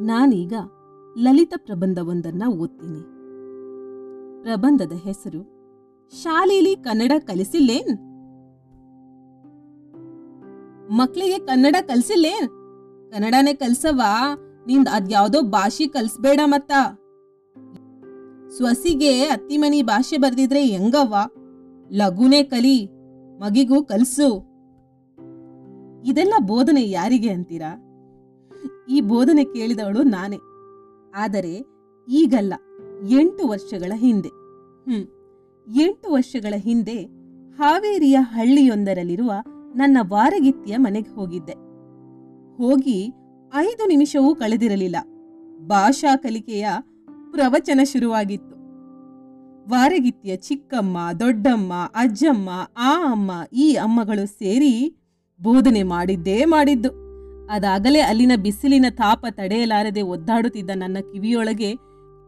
ನಾನೀಗ ಲಲಿತ ಪ್ರಬಂಧವೊಂದನ್ನ ಓದ್ತೀನಿ. ಪ್ರಬಂಧದ ಹೆಸರು ಶಾಲೆಯಲ್ಲಿ ಕನ್ನಡ ಕಲಿಸಿಲ್ಲೇನ್? ಮಕ್ಕಳಿಗೆ ಕನ್ನಡ ಕಲಿಸಿಲ್ಲೇನ್? ಕನ್ನಡನೇ ಕಲಿಸವಾ ನಿಂದ ಅದ್ಯಾವುದೋ ಭಾಷೆ ಕಲಿಸ್ಬೇಡ ಮತ್ತ. ಸ್ವಸಿಗೆ ಅತ್ತಿಮನಿ ಭಾಷೆ ಬರ್ದಿದ್ರೆ ಹೆಂಗವ್ವ? ಲಘುನೇ ಕಲಿ, ಮಗಿಗೂ ಕಲ್ಸು. ಇದೆಲ್ಲ ಬೋಧನೆ ಯಾರಿಗೆ ಅಂತೀರಾ? ಈ ಬೋಧನೆ ಕೇಳಿದವಳು ನಾನೇ. ಆದರೆ ಈಗಲ್ಲ, ಎಂಟು ವರ್ಷಗಳ ಹಿಂದೆ. ಹ್ಮ್, ಎಂಟು ವರ್ಷಗಳ ಹಿಂದೆ ಹಾವೇರಿಯ ಹಳ್ಳಿಯೊಂದರಲ್ಲಿರುವ ನನ್ನ ವಾರಗಿತ್ತಿಯ ಮನೆಗೆ ಹೋಗಿದ್ದೆ. ಹೋಗಿ ಐದು ನಿಮಿಷವೂ ಕಳೆದಿರಲಿಲ್ಲ. ಭಾಷಾ ಕಲಿಕೆಯ ಪ್ರವಚನ ಶುರುವಾಗಿತ್ತು. ವಾರಗಿತ್ತಿಯ ಚಿಕ್ಕಮ್ಮ, ದೊಡ್ಡಮ್ಮ, ಅಜ್ಜಮ್ಮ, ಆ ಅಮ್ಮ, ಈ ಅಮ್ಮಗಳು ಸೇರಿ ಬೋಧನೆ ಮಾಡಿದ್ದೇ ಮಾಡಿದ್ದು. ಅದಾಗಲೇ ಅಲ್ಲಿನ ಬಿಸಿಲಿನ ತಾಪ ತಡೆಯಲಾರದೆ ಒದ್ದಾಡುತ್ತಿದ್ದ ನನ್ನ ಕಿವಿಯೊಳಗೆ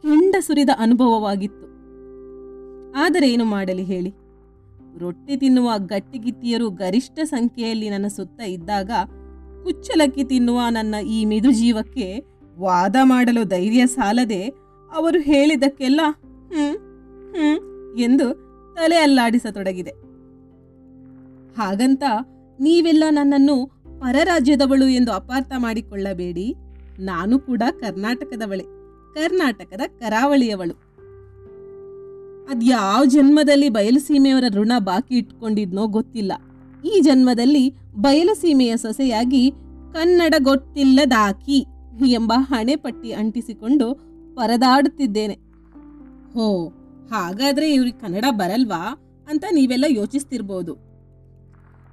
ಕೆಂಡ ಸುರಿದ ಅನುಭವವಾಗಿತ್ತು. ಆದರೆ ಏನು ಮಾಡಲಿ ಹೇಳಿ. ರೊಟ್ಟಿ ತಿನ್ನುವ ಗಟ್ಟಿಗಿತ್ತಿಯರು ಗರಿಷ್ಠ ಸಂಖ್ಯೆಯಲ್ಲಿ ನನ್ನ ಸುತ್ತ ಇದ್ದಾಗ ಕುಚ್ಚಲಕ್ಕಿ ತಿನ್ನುವ ನನ್ನ ಈ ಮಿದು ಜೀವಕ್ಕೆ ವಾದ ಮಾಡಲು ಧೈರ್ಯ ಸಾಲದೆ ಅವರು ಹೇಳಿದ್ದಕ್ಕೆಲ್ಲ ಹ್ಮ್ ಹ್ಮ್ ಎಂದು ತಲೆ ಅಲ್ಲಾಡಿಸತೊಡಗಿದೆ. ಹಾಗಂತ ನೀವೆಲ್ಲ ನನ್ನನ್ನು ಪರರಾಜ್ಯದವಳು ಎಂದು ಅಪಾರ್ಥ ಮಾಡಿಕೊಳ್ಳಬೇಡಿ. ನಾನು ಕೂಡ ಕರ್ನಾಟಕದವಳೆ. ಕರ್ನಾಟಕದ ಕರಾವಳಿಯವಳು. ಅದ್ಯಾವ ಜನ್ಮದಲ್ಲಿ ಬಯಲುಸೀಮೆಯವರ ಋಣ ಬಾಕಿ ಇಟ್ಕೊಂಡಿದ್ನೋ ಗೊತ್ತಿಲ್ಲ. ಈ ಜನ್ಮದಲ್ಲಿ ಬಯಲುಸೀಮೆಯ ಸೊಸೆಯಾಗಿ ಕನ್ನಡ ಗೊತ್ತಿಲ್ಲದಾಕಿ ಎಂಬ ಹಣೆಪಟ್ಟಿ ಅಂಟಿಸಿಕೊಂಡು ಪರದಾಡುತ್ತಿದ್ದೇನೆ. ಹೋ, ಹಾಗಾದ್ರೆ ಇವ್ರಿಗೆ ಕನ್ನಡ ಬರಲ್ವಾ ಅಂತ ನೀವೆಲ್ಲ ಯೋಚಿಸ್ತಿರ್ಬೋದು.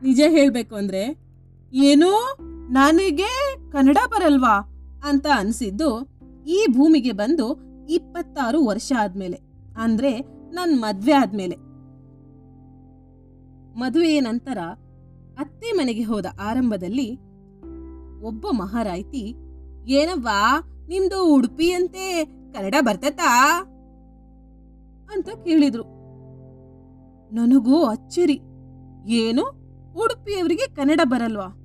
ನಿಜ ಹೇಳಬೇಕು ಅಂದ್ರೆ ಏನೋ ನನಗೆ ಕನ್ನಡ ಬರಲ್ವಾ ಅಂತ ಅನಿಸಿದ್ದು ಈ ಭೂಮಿಗೆ ಬಂದು ಇಪ್ಪತ್ತಾರು ವರ್ಷ ಆದ್ಮೇಲೆ, ಅಂದ್ರೆ ನನ್ನ ಮದ್ವೆ ಆದ್ಮೇಲೆ. ಮದುವೆಯ ನಂತರ ಅತ್ತೆ ಮನೆಗೆ ಹೋದ ಆರಂಭದಲ್ಲಿ ಒಬ್ಬ ಮಹಾರಾಯ್ತಿ, ಏನವ್ವಾ, ನಿಮ್ದು ಉಡುಪಿ ಅಂತೆ ಕನ್ನಡ ಬರ್ತತಾ ಅಂತ ಕೇಳಿದ್ರು. ನನಗೂ ಅಚ್ಚರಿ. ಏನು? ಉಡುಪಿಯವರಿಗೆ ಕನ್ನಡ ಬರಲ್ವಾ?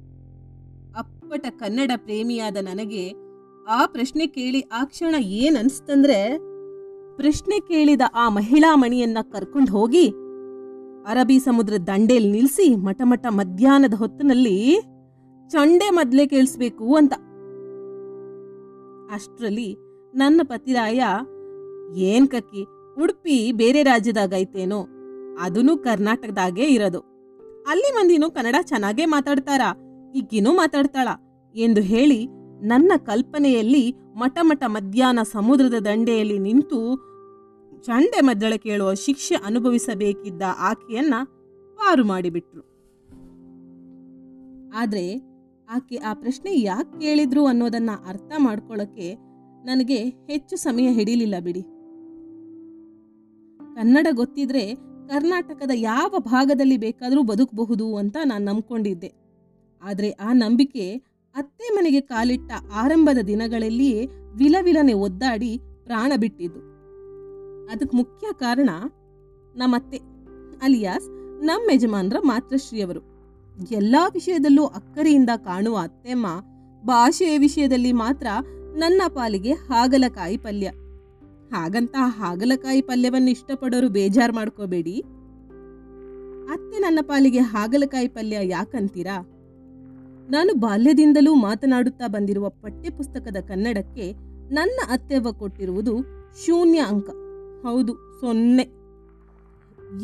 ಅಪ್ಪಟ ಕನ್ನಡ ಪ್ರೇಮಿಯಾದ ನನಗೆ ಆ ಪ್ರಶ್ನೆ ಕೇಳಿ ಆ ಕ್ಷಣ ಏನ್ ಅನ್ಸ್ತಂದ್ರೆ, ಪ್ರಶ್ನೆ ಕೇಳಿದ ಆ ಮಹಿಳಾ ಮಣಿಯನ್ನ ಕರ್ಕೊಂಡು ಹೋಗಿ ಅರಬಿ ಸಮುದ್ರ ದಂಡೇಲಿ ನಿಲ್ಸಿ ಮಟಮಟ ಮಧ್ಯಾಹ್ನದ ಹೊತ್ತಿನಲ್ಲಿ ಚಂಡೆ ಮೊದಲೇ ಕೇಳಿಸ್ಬೇಕು ಅಂತ. ಅಷ್ಟ್ರಲ್ಲಿ ನನ್ನ ಪತಿರಾಯ, ಏನ್ ಕಕ್ಕಿ, ಉಡುಪಿ ಬೇರೆ ರಾಜ್ಯದಾಗೈತೇನೋ ಅದೂ ಕರ್ನಾಟಕದಾಗೇ ಇರೋದು. ಅಲ್ಲಿ ಮಂದಿನೂ ಕನ್ನಡ ಚೆನ್ನಾಗೇ ಮಾತಾಡ್ತಾರ? ಈಗಿನೂ ಮಾತಾಡ್ತಾಳ. ಎಂದು ಹೇಳಿ ನನ್ನ ಕಲ್ಪನೆಯಲ್ಲಿ ಮಟಮಟ ಮಧ್ಯಾಹ್ನ ಸಮುದ್ರದ ದಂಡೆಯಲ್ಲಿ ನಿಂತು ಚಂಡೆ ಮದ್ದಳೆ ಕೇಳುವ ಶಿಕ್ಷೆ ಅನುಭವಿಸಬೇಕಿದ್ದ ಆಕೆಯನ್ನ ಪಾರು ಮಾಡಿಬಿಟ್ರು. ಆದರೆ ಆಕೆ ಆ ಪ್ರಶ್ನೆ ಯಾಕೆ ಕೇಳಿದ್ರು ಅನ್ನೋದನ್ನ ಅರ್ಥ ಮಾಡ್ಕೊಳ್ಳೋಕೆ ನನಗೆ ಹೆಚ್ಚು ಸಮಯ ಹಿಡಿಲಿಲ್ಲ ಬಿಡಿ. ಕನ್ನಡ ಗೊತ್ತಿದ್ರೆ ಕರ್ನಾಟಕದ ಯಾವ ಭಾಗದಲ್ಲಿ ಬೇಕಾದರೂ ಬದುಕಬಹುದು ಅಂತ ನಾನು ನಂಬ್ಕೊಂಡಿದ್ದೆ. ಆದರೆ ಆ ನಂಬಿಕೆ ಅತ್ತೆ ಮನೆಗೆ ಕಾಲಿಟ್ಟ ಆರಂಭದ ದಿನಗಳಲ್ಲಿಯೇ ವಿಲವಿಲನೆ ಒದ್ದಾಡಿ ಪ್ರಾಣ ಬಿಟ್ಟಿದ್ದು. ಅದಕ್ಕೆ ಮುಖ್ಯ ಕಾರಣ ನಮ್ಮತ್ತೆ, ಅಲಿಯಾಸ್, ನಮ್ಮ ಯಜಮಾನರ ಮಾತೃಶ್ರೀಯವರು ಎಲ್ಲ ವಿಷಯದಲ್ಲೂ ಅಕ್ಕರಿಯಿಂದ ಕಾಣುವ ಅತ್ತೆಮ್ಮ ಭಾಷೆಯ ವಿಷಯದಲ್ಲಿ ಮಾತ್ರ ನನ್ನ ಪಾಲಿಗೆ ಹಾಗಲಕಾಯಿ ಪಲ್ಯ. ಹಾಗಂತ ಹಾಗಲಕಾಯಿ ಪಲ್ಯವನ್ನು ಇಷ್ಟಪಡೋರು ಬೇಜಾರು ಮಾಡ್ಕೋಬೇಡಿ. ಅತ್ತೆ ನನ್ನ ಪಾಲಿಗೆ ಹಾಗಲಕಾಯಿ ಪಲ್ಯ ಯಾಕಂತೀರಾ? ನಾನು ಬಾಲ್ಯದಿಂದಲೂ ಮಾತನಾಡುತ್ತಾ ಬಂದಿರುವ ಪಠ್ಯಪುಸ್ತಕದ ಕನ್ನಡಕ್ಕೆ ನನ್ನ ಅತ್ತೆವ್ವ ಕೊಟ್ಟಿರುವುದು ಶೂನ್ಯ ಅಂಕ. ಹೌದು, ಸೊನ್ನೆ.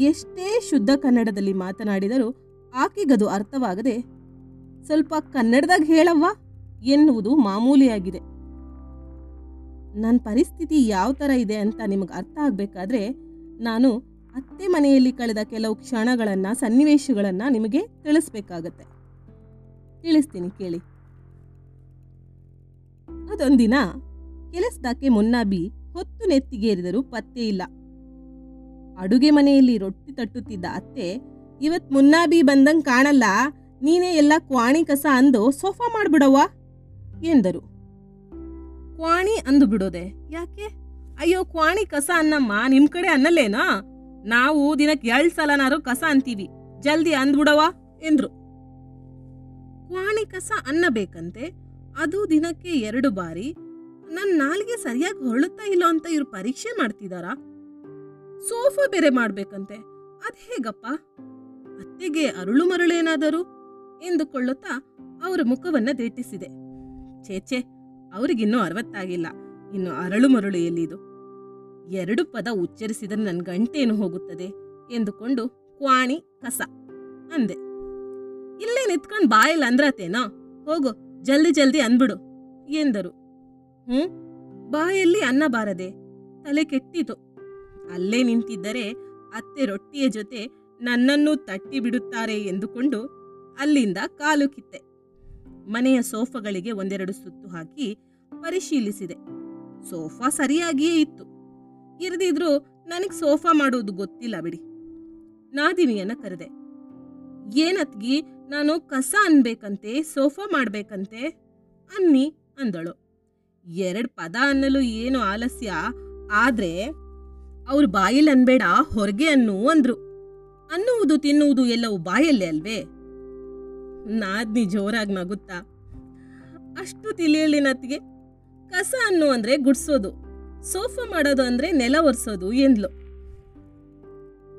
ಎಷ್ಟೇ ಶುದ್ಧ ಕನ್ನಡದಲ್ಲಿ ಮಾತನಾಡಿದರೂ ಆಕೆಗದು ಅರ್ಥವಾಗದೆ, ಸ್ವಲ್ಪ ಕನ್ನಡದಾಗ ಹೇಳವ್ವ ಎನ್ನುವುದು ಮಾಮೂಲಿಯಾಗಿದೆ. ನನ್ನ ಪರಿಸ್ಥಿತಿ ಯಾವ ಥರ ಇದೆ ಅಂತ ನಿಮಗೆ ಅರ್ಥ ಆಗಬೇಕಾದ್ರೆ, ನಾನು ಅತ್ತೆ ಮನೆಯಲ್ಲಿ ಕಳೆದ ಕೆಲವು ಕ್ಷಣಗಳನ್ನು, ಸನ್ನಿವೇಶಗಳನ್ನು ನಿಮಗೆ ತಿಳಿಸ್ಬೇಕಾಗತ್ತೆ. ತಿಳಿಸ್ತೀನಿ, ಕೇಳಿ. ಅದೊಂದಿನ ಕೆಲಸದಕ್ಕೆ ಮುನ್ನಾಬಿ ಹೊತ್ತು ನೆತ್ತಿಗೇರಿದರೂ ಪತ್ತೆ ಇಲ್ಲ. ಅಡುಗೆ ಮನೆಯಲ್ಲಿ ರೊಟ್ಟಿ ತಟ್ಟುತ್ತಿದ್ದ ಅತ್ತೆ, ಇವತ್ ಮುನ್ನಾಬಿ ಬಂದಂಗೆ ಕಾಣಲ್ಲ, ನೀನೇ ಎಲ್ಲ ಕ್ವಾಣಿ ಕಸ ಅಂದು ಸೋಫಾ ಮಾಡ್ಬಿಡವ್ವ? ಎಂದರು. ಕ್ವಾಣಿ ಅಂದು ಬಿಡೋದೆ? ಯಾಕೆ? ಅಯ್ಯೋ, ಕ್ವಾಣಿ ಕಸ ಅನ್ನಮ್ಮ ನಿಮ್ಮ ಕಡೆ ಅನ್ನಲ್ಲೇನಾ? ನಾವು ದಿನಕ್ಕೆ ಎರಡು ಸಲನಾರು ಕಸ ಅಂತೀವಿ, ಜಲ್ದಿ ಅಂದ್ಬಿಡವ ಎಂದ್ರು. ಕ್ವಾಣಿ ಕಸ ಅನ್ನಬೇಕಂತೆ. ಅದು ದಿನಕ್ಕೆ ಎರಡು ಬಾರಿ. ನನ್ನ ನಾಲಿಗೆ ಸರಿಯಾಗಿ ಹೊರಳುತ್ತಾ ಇಲ್ಲ ಅಂತ ಇವ್ರು ಪರೀಕ್ಷೆ ಮಾಡ್ತಿದಾರಾ? ಸೋಫಾ ಬೇರೆ ಮಾಡ್ಬೇಕಂತೆ. ಅದ್ ಹೇಗಪ್ಪ? ಅತ್ತೆಗೆ ಅರುಳು ಮರುಳೇನಾದರೂ ಎಂದುಕೊಳ್ಳುತ್ತಾ ಅವರ ಮುಖವನ್ನ ದೇಟಿಸಿದೆ ಚೇಚೆ ಅವರಿಗಿನ್ನೂ ಅರವತ್ತಾಗಿಲ್ಲ. ಇನ್ನು ಅರಳು ಮರುಳು ಎಲ್ಲಿದು? ಎರಡು ಪದ ಉಚ್ಚರಿಸಿದರೆ ನನ್ನ ಗಂಟೇನು ಹೋಗುತ್ತದೆ? ಎಂದುಕೊಂಡು ಕ್ವಾಣಿ ಕಸ ಅಂದೆ. ಇಲ್ಲೇ ನಿತ್ಕೊಂಡು ಬಾಯಲ್ಲಿ ಅಂದ್ರತೇನೋ? ಹೋಗು, ಜಲ್ದಿ ಜಲ್ದಿ ಅಂದ್ಬಿಡು, ಎಂದರು. ಹ್ಞೂ ಬಾಯಲ್ಲಿ ಅನ್ನ ಬಾರದೆ ತಲೆ ಕೆಟ್ಟಿತು. ಅಲ್ಲೇ ನಿಂತಿದ್ದರೆ ಅತ್ತೆ ರೊಟ್ಟಿಯ ಜೊತೆ ನನ್ನನ್ನು ತಟ್ಟಿ ಬಿಡುತ್ತಾರೆ ಎಂದುಕೊಂಡು ಅಲ್ಲಿಂದ ಕಾಲು ಕಿತ್ತೆ. ಮನೆಯ ಸೋಫಾಗಳಿಗೆ ಒಂದೆರಡು ಸುತ್ತು ಹಾಕಿ ಪರಿಶೀಲಿಸಿದೆ. ಸೋಫಾ ಸರಿಯಾಗಿಯೇ ಇತ್ತು. ಇರದಿದ್ರೂ ನನಗೆ ಸೋಫಾ ಮಾಡುವುದು ಗೊತ್ತಿಲ್ಲ ಬಿಡಿ. ನಾದಿನಿಯನ್ನ ಕರೆದೆ ಏನತ್ಗಿ ನಾನು ಕಸ ಅನ್ಬೇಕಂತೆ, ಸೋಫಾ ಮಾಡ್ಬೇಕಂತೆ ಅನ್ನಿ ಅಂದಳು. ಎರಡು ಪದ ಅನ್ನಲು ಏನು ಆಲಸ್ಯ, ಆದ್ರೆ ಅವ್ರ ಬಾಯಲ್ಲಿ ಅನ್ಬೇಡ, ಹೊರಗೆ ಅನ್ನು ಅಂದ್ರು. ಅನ್ನುವುದು ತಿನ್ನುವುದು ಎಲ್ಲವೂ ಬಾಯಲ್ಲೇ ಅಲ್ವೇ? ನಾದ್ನಿ ಜೋರಾಗಿ ನಗುತ್ತಾ. ಅಷ್ಟು ತಿಳಿಯಲಿ ನತ್ತಿಗೆ ಕಸ ಅನ್ನು ಅಂದ್ರೆ ಗುಡ್ಸೋದು, ಸೋಫಾ ಮಾಡೋದು ಅಂದ್ರೆ ನೆಲ ಒರೆಸೋದು ಎಂದ್ಲು.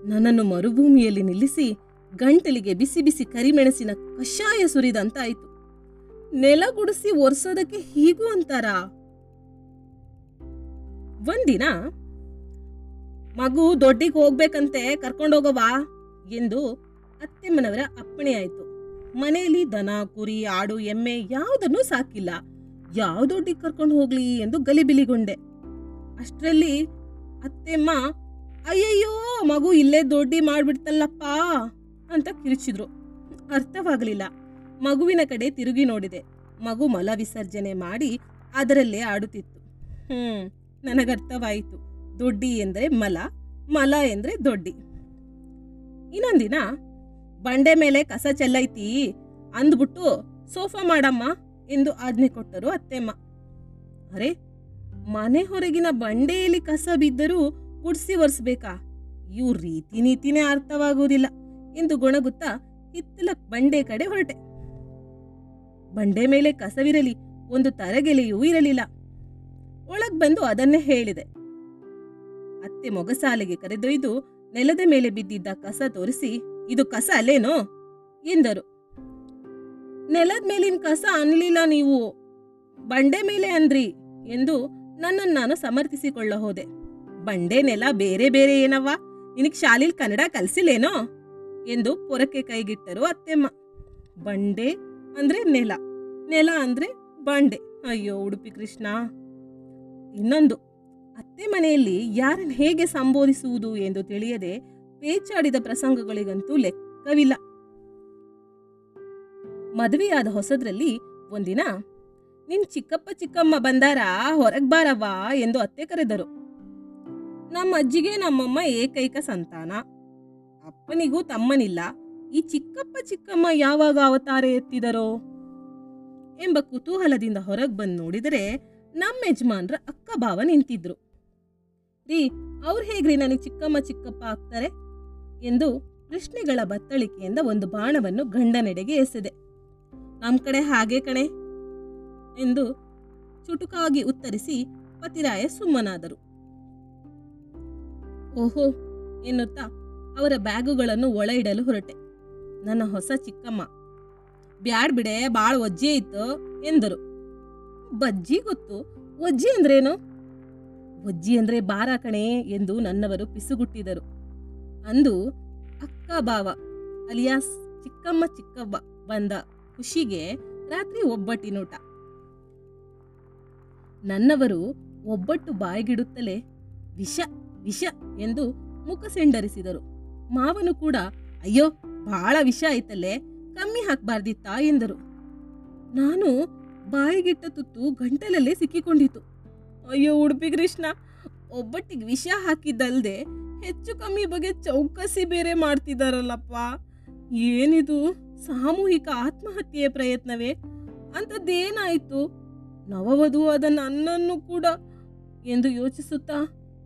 ನನ್ನನ್ನು ಮರುಭೂಮಿಯಲ್ಲಿ ನಿಲ್ಲಿಸಿ ಗಂಟಲಿಗೆ ಬಿಸಿ ಬಿಸಿ ಕರಿಮೆಣಸಿನ ಕಷಾಯ ಸುರಿದಂತಾಯಿತು. ನೆಲ ಗುಡಿಸಿ ಒರೆಸೋದಕ್ಕೆ ಹೀಗೂ ಅಂತಾರಾ? ಒಂದಿನ, ಮಗು ದೊಡ್ಡಿಗೆ ಹೋಗ್ಬೇಕಂತೆ ಕರ್ಕೊಂಡೋಗವಾ ಎಂದು ಅತ್ತೆಮ್ಮನವರ ಅಪ್ಪಣೆ ಆಯ್ತು. ಮನೆಯಲ್ಲಿ ದನ, ಕುರಿ, ಆಡು, ಎಮ್ಮೆ ಯಾವುದನ್ನೂ ಸಾಕಿಲ್ಲ. ಯಾವ ದೊಡ್ಡಿಗೆ ಕರ್ಕೊಂಡು ಹೋಗ್ಲಿ ಎಂದು ಗಲಿಬಿಲಿಗೊಂಡೆ. ಅಷ್ಟರಲ್ಲಿ ಅತ್ತೆಮ್ಮ, ಅಯ್ಯಯ್ಯೋ, ಮಗು ಇಲ್ಲೇ ದೊಡ್ಡಿ ಮಾಡ್ಬಿಡ್ತಲ್ಲಪ್ಪ ಅಂತ ಕಿರುಚಿದ್ರು. ಅರ್ಥವಾಗಲಿಲ್ಲ. ಮಗುವಿನ ಕಡೆ ತಿರುಗಿ ನೋಡಿದೆ. ಮಗು ಮಲ ವಿಸರ್ಜನೆ ಮಾಡಿ ಅದರಲ್ಲೇ ಆಡುತ್ತಿತ್ತು. ಹ್ಮ್, ನನಗರ್ಥವಾಯಿತು. ದೊಡ್ಡಿ ಎಂದರೆ ಮಲ ಮಲ ಎಂದರೆ ದೊಡ್ಡಿ. ಇನ್ನೊಂದಿನ, ಬಂಡೆ ಮೇಲೆ ಕಸ ಚೆಲ್ಲೈತಿ, ಅಂದ್ಬಿಟ್ಟು, ಸೋಫಾ ಮಾಡಮ್ಮ ಎಂದು ಆಜ್ಞೆ ಕೊಟ್ಟರು ಅತ್ತೆಮ್ಮ. ಅರೆ, ಮನೆ ಹೊರಗಿನ ಬಂಡೆಯಲ್ಲಿ ಕಸ ಬಿದ್ದರೂ ಕುಡಿಸಿ ಒರೆಸ್ಬೇಕಾ? ಇವ್ರ ರೀತಿ ನೀತಿನೇ ಅರ್ಥವಾಗುವುದಿಲ್ಲ. ಎಂದು ಗೊಣಗುತ್ತಾ ಹಿತ್ತಲ ಬಂಡೆ ಕಡೆ ಹೊರಟೆ. ಬಂಡೆ ಮೇಲೆ ಕಸವಿರಲಿ, ಒಂದು ತರಗೆಲೆಯೂ ಇರಲಿಲ್ಲ. ಒಳಗ್ ಬಂದು ಅದನ್ನೇ ಹೇಳಿದೆ. ಅತ್ತೆ ಮೊಗಸಾಲೆಗೆ ಕರೆದೊಯ್ದು ನೆಲದ ಮೇಲೆ ಬಿದ್ದಿದ್ದ ಕಸ ತೋರಿಸಿ, ಇದು ಕಸ ಅಲ್ಲೇನೋ? ಎಂದರು. ನೆಲದ ಮೇಲಿನ ಕಸ ಅನ್ಲಿಲ್ಲ ನೀವು. ಬಂಡೆ ಮೇಲೆ ಅಂದ್ರಿ ಎಂದು ನನ್ನನ್ನು ನಾನು ಸಮರ್ಥಿಸಿಕೊಳ್ಳ ಹೋದೆ ಬಂಡೆ ನೆಲ ಬೇರೆ ಬೇರೆ ಏನವ್ವ? ನಿನಗೆ ಶಾಲೆಯಲ್ಲಿ ಕನ್ನಡ ಕಲ್ಸಿಲ್ಲೇನೋ? ಎಂದು ಪೊರಕೆ ಕೈಗಿಟ್ಟರು ಅತ್ತೆಮ್ಮ. ಬಂಡೆ ಅಂದ್ರೆ ನೆಲ. ನೆಲ ಅಂದ್ರೆ ಬಂಡೆ. ಅಯ್ಯೋ ಉಡುಪಿ ಕೃಷ್ಣ. ಇನ್ನೊಂದು, ಅತ್ತೆ ಮನೆಯಲ್ಲಿ ಯಾರನ್ನು ಹೇಗೆ ಸಂಬೋಧಿಸುವುದು ಎಂದು ತಿಳಿಯದೆ ಪೇಚಾಡಿದ ಪ್ರಸಂಗಗಳಿಗಂತೂ ಲೆಕ್ಕವಿಲ್ಲ. ಮದುವೆಯಾದ ಹೊಸದ್ರಲ್ಲಿ ಒಂದಿನ, ನಿನ್ ಚಿಕ್ಕಪ್ಪ ಚಿಕ್ಕಮ್ಮ ಬಂದಾರ? ಹೊರಗ್ ಬಾರವ್ವ? ಎಂದು ಅತ್ತೆ ಕರೆದರು. ನಮ್ಮ ಅಜ್ಜಿಗೆ ನಮ್ಮಮ್ಮ ಏಕೈಕ ಸಂತಾನ. ಅಪ್ಪನಿಗೂ ತಮ್ಮನಿಲ್ಲ. ಈ ಚಿಕ್ಕಪ್ಪ ಚಿಕ್ಕಮ್ಮ ಯಾವಾಗ ಅವತಾರ ಎತ್ತಿದರೋ? ಎಂಬ ಕುತೂಹಲದಿಂದ ಹೊರಗೆ ಬಂದು ನೋಡಿದರೆ ನಮ್ಮ ಯಜಮಾನ್ರ ಅಕ್ಕ ಭಾವ ನಿಂತಿದ್ರು. ರೀ, ಅವ್ರು ಹೇಗ್ರಿ ನನಗೆ ಚಿಕ್ಕಮ್ಮ ಚಿಕ್ಕಪ್ಪ ಆಗ್ತಾರೆ? ಎಂದು ಪ್ರಶ್ನೆಗಳ ಬತ್ತಳಿಕೆಯಿಂದ ಒಂದು ಬಾಣವನ್ನು ಗಂಡನೆಡೆಗೆ ಎಸೆದೆ. ನಮ್ಮ ಕಡೆ ಹಾಗೆ ಕಣೆ ಎಂದು ಚುಟುಕಾಗಿ ಉತ್ತರಿಸಿ ಪತಿರಾಯ ಸುಮ್ಮನಾದರು. ಓಹೋ, ಎನ್ನುತ್ತಾ ಅವರ ಬ್ಯಾಗುಗಳನ್ನು ಒಳ ಇಡಲು ಹೊರಟೆ. ನನ್ನ ಹೊಸ ಚಿಕ್ಕಮ್ಮ, ಬ್ಯಾಡ್ ಬಿಡೆ, ಬಾಳ ಒಜ್ಜಿ ಇತ್ತು ಎಂದರು. ಬಜ್ಜಿ ಗೊತ್ತು, ಒಜ್ಜಿ ಅಂದ್ರೇನು? ಒಜ್ಜಿ ಅಂದ್ರೆ ಬಾರ ಕಣೆ ಎಂದು ನನ್ನವರು ಪಿಸುಗುಟ್ಟಿದರು. ಅಂದು ಅಕ್ಕ ಬಾವ ಅಲಿಯಾಸ್ ಚಿಕ್ಕಮ್ಮ ಚಿಕ್ಕವ್ವ ಬಂದ ಖುಷಿಗೆ ರಾತ್ರಿ ಒಬ್ಬಟ್ಟಿನೂಟ. ನನ್ನವರು ಒಬ್ಬಟ್ಟು ಬಾಯಿಗಿಡುತ್ತಲೇ ವಿಷ ವಿಷ ಎಂದು ಮುಖ ಸೆಂಡರಿಸಿದರು. ಮಾವನು ಕೂಡ, ಅಯ್ಯೋ ಬಹಳ ವಿಷ ಆಯ್ತಲ್ಲೇ, ಕಮ್ಮಿ ಹಾಕ್ಬಾರ್ದಿತ್ತಾ, ಎಂದರು. ನಾನು ಬಾಯಿಗಿಟ್ಟ ತುತ್ತು ಗಂಟಲಲ್ಲೇ ಸಿಕ್ಕಿಕೊಂಡಿತು ಅಯ್ಯೋ, ಉಡುಪಿ ಕೃಷ್ಣ, ಒಬ್ಬಟ್ಟಿಗೆ ವಿಷ ಹಾಕಿದ್ದಲ್ದೆ ಹೆಚ್ಚು ಕಮ್ಮಿ ಬಗ್ಗೆ ಚೌಕಸಿ ಬೇರೆ ಮಾಡ್ತಿದ್ದಾರಲ್ಲಪ್ಪ ಏನಿದು, ಸಾಮೂಹಿಕ ಆತ್ಮಹತ್ಯೆಯ ಪ್ರಯತ್ನವೇ? ಅಂಥದ್ದೇನಾಯಿತು? ನವವಧು ಅದ ನನ್ನನ್ನು ಕೂಡ ಎಂದು ಯೋಚಿಸುತ್ತಾ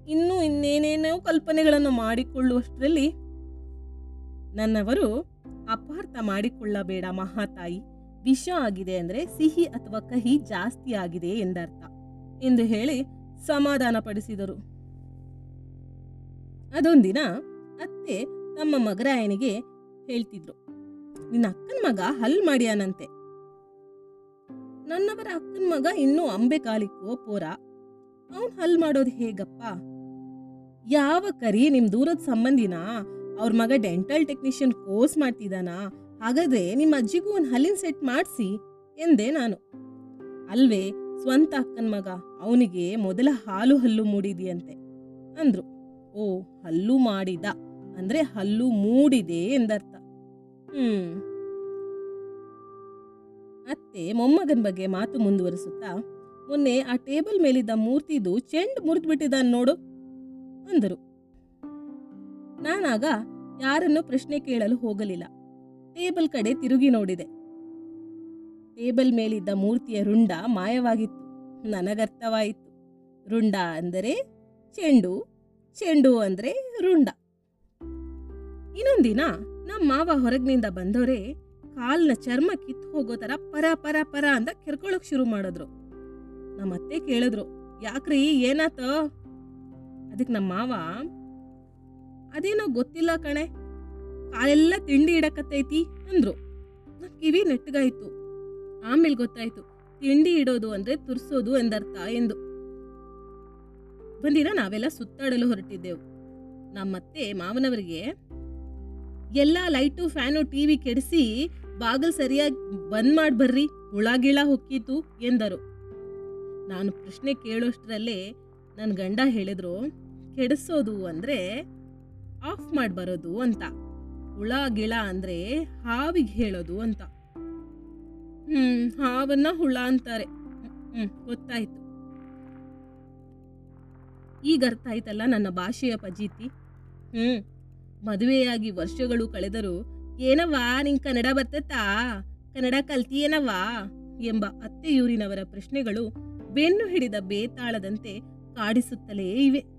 ಇನ್ನೂ ಇನ್ನೇನೇನೋ ಕಲ್ಪನೆಗಳನ್ನು ಮಾಡಿಕೊಳ್ಳುವಷ್ಟರಲ್ಲಿ ನನ್ನವರು ಅಪಾರ್ಥ ಮಾಡಿಕೊಳ್ಳಬೇಡ ಮಹಾತಾಯಿ. ವಿಷ ಆಗಿದೆ ಅಂದರೆ ಸಿಹಿ ಅಥವಾ ಕಹಿ ಜಾಸ್ತಿ ಆಗಿದೆ ಎಂದರ್ಥ ಎಂದು ಹೇಳಿ ಸಮಾಧಾನಪಡಿಸಿದರು. ಅದೊಂದಿನ ಅತ್ತೆ ತಮ್ಮ ಮಗರಾಯನಿಗೆ ಹೇಳ್ತಿದ್ರು, ನಿನ್ನ ಅಕ್ಕನ ಮಗ ಹಲ್ ಮಾಡ್ಯಾನಂತೆ. ನನ್ನವರ ಅಕ್ಕನ ಮಗ ಇನ್ನೂ ಅಂಬೆ ಕಾಲಿಕ್ಕೋ ಪೋರ ಅವನ್ ಹಲ್ ಮಾಡೋದು ಹೇಗಪ್ಪ? ಯಾವ ಕರಿ ನಿಮ್ ದೂರದ ಸಂಬಂಧಿನ? ಅವ್ರ ಮಗ ಡೆಂಟಲ್ ಟೆಕ್ನಿಷಿಯನ್ ಕೋರ್ಸ್ ಮಾಡ್ತಿದ್ದಾನಾ ಹಾಗಾದ್ರೆ ನಿಮ್ಮ ಅಜ್ಜಿಗೂ ಒಂದು ಹಲ್ಲಿನ ಸೆಟ್ ಮಾಡಿಸಿ ಎಂದೆ ನಾನು. ಅಲ್ವೇ, ಸ್ವಂತ ಅಕ್ಕನ ಮಗ, ಅವನಿಗೆ ಮೊದಲ ಹಾಲು ಹಲ್ಲು ಮೂಡಿದೆಯಂತೆ. ಅಂದ್ರು, ಓ, ಹಲ್ಲು ಮಾಡಿದ. ಅಂದ್ರೆ ಹಲ್ಲು ಮೂಡಿದೆ ಎಂದರ್ಥ. ಹ್ಮ್. ಅತ್ತೆ ಮೊಮ್ಮಗನ ಬಗ್ಗೆ ಮಾತು ಮುಂದುವರಿಸುತ್ತಾ, ಮೊನ್ನೆ ಆ ಟೇಬಲ್ ಮೇಲಿದ್ದ ಮೂರ್ತಿದು ಚೆಂಡ್ ಮುರಿದ್ಬಿಟ್ಟಿದ್ದಾನೆ ನೋಡು, ಅಂದರು. ನಾನಾಗ ಯಾರನ್ನು ಪ್ರಶ್ನೆ ಕೇಳಲು ಹೋಗಲಿಲ್ಲ. ಟೇಬಲ್ ಕಡೆ ತಿರುಗಿ ನೋಡಿದೆ. ಟೇಬಲ್ ಮೇಲಿದ್ದ ಮೂರ್ತಿಯ ರುಂಡ ಮಾಯವಾಗಿತ್ತು. ನನಗರ್ಥವಾಯಿತು. ರುಂಡ ಅಂದರೆ ಚೆಂಡು ಚೆಂಡು ಅಂದರೆ ರುಂಡ. ಇನ್ನೊಂದಿನ ನಮ್ಮ ಮಾವ ಹೊರಗಿನಿಂದ ಬಂದವರೇ ಕಾಲ್ನ ಚರ್ಮ ಕಿತ್ತು ಹೋಗೋ ಥರ ಪರ ಪರ ಪರ ಅಂತ ಕೆರ್ಕೊಳ್ಳೋಕೆ ಶುರು ಮಾಡಿದ್ರು. ನಮ್ಮ ಅತ್ತೆ ಕೇಳಿದ್ರು, ಯಾಕ್ರಿ ಏನಾತ ಅದಕ್ಕೆ ನಮ್ಮ ಮಾವ ಅದೇನೋ ಗೊತ್ತಿಲ್ಲ ಕಣೆ. ಕಾಲೆಲ್ಲ ತಿಂಡಿ ಇಡಕತ್ತೈತಿ ಅಂದ್ರು. ಕಿವಿ ನೆಟ್ಟಗಾಯಿತು. ಆಮೇಲೆ ಗೊತ್ತಾಯ್ತು, ತಿಂಡಿ ಇಡೋದು ಅಂದ್ರೆ ತುರ್ಸೋದು ಎಂದರ್ಥ ಎಂದು. ಬಂದಿರ ನಾವೆಲ್ಲ ಸುತ್ತಾಡಲು ಹೊರಟಿದ್ದೆವು. ನಮ್ಮತ್ತೆ ಮಾವನವರಿಗೆ ಎಲ್ಲ ಲೈಟು ಫ್ಯಾನು ಟಿವಿ ಕೆಡಿಸಿ ಬಾಗಿಲು ಸರಿಯಾಗಿ ಬಂದ್ ಮಾಡಿ ಬರ್ರಿ, ಹುಳ ಗಿಳ ಹೊಕ್ಕಿತು ಎಂದರು. ನಾನು ಪ್ರಶ್ನೆ ಕೇಳೋಷ್ಟರಲ್ಲೇ ನನ್ನ ಗಂಡ ಹೇಳಿದ್ರು, ಕೆಡಿಸೋದು ಅಂದ್ರೆ ಆಫ್ ಮಾಡಿ ಬರೋದು ಅಂತ. ಹುಳ, ಗಿಳ ಅಂದ್ರೆ ಹಾವಿಗೆ ಹೇಳೋದು ಅಂತ. ಹ್ಮ್, ಹಾವನ್ನ ಹುಳ ಅಂತಾರೆ. ಹ್ಮ್ ಗೊತ್ತಾಯ್ತು. ಈಗ ಅರ್ಥ ಆಯ್ತಲ್ಲ ನನ್ನ ಭಾಷೆಯ ಪಜೀತಿ ಹ್ಮ್, ಮದುವೆಯಾಗಿ ವರ್ಷಗಳು ಕಳೆದರೂ ಏನವ್ವ ನಿನ್ ಕನ್ನಡ ಬರ್ತತ್ತಾ? ಕನ್ನಡ ಕಲ್ತಿಯೇನವಾ ಎಂಬ ಅತ್ತೆಯೂರಿನವರ ಪ್ರಶ್ನೆಗಳು ಬೆನ್ನು ಹಿಡಿದ ಬೇತಾಳದಂತೆ ಕಾಡಿಸುತ್ತಲೇ ಇವೆ.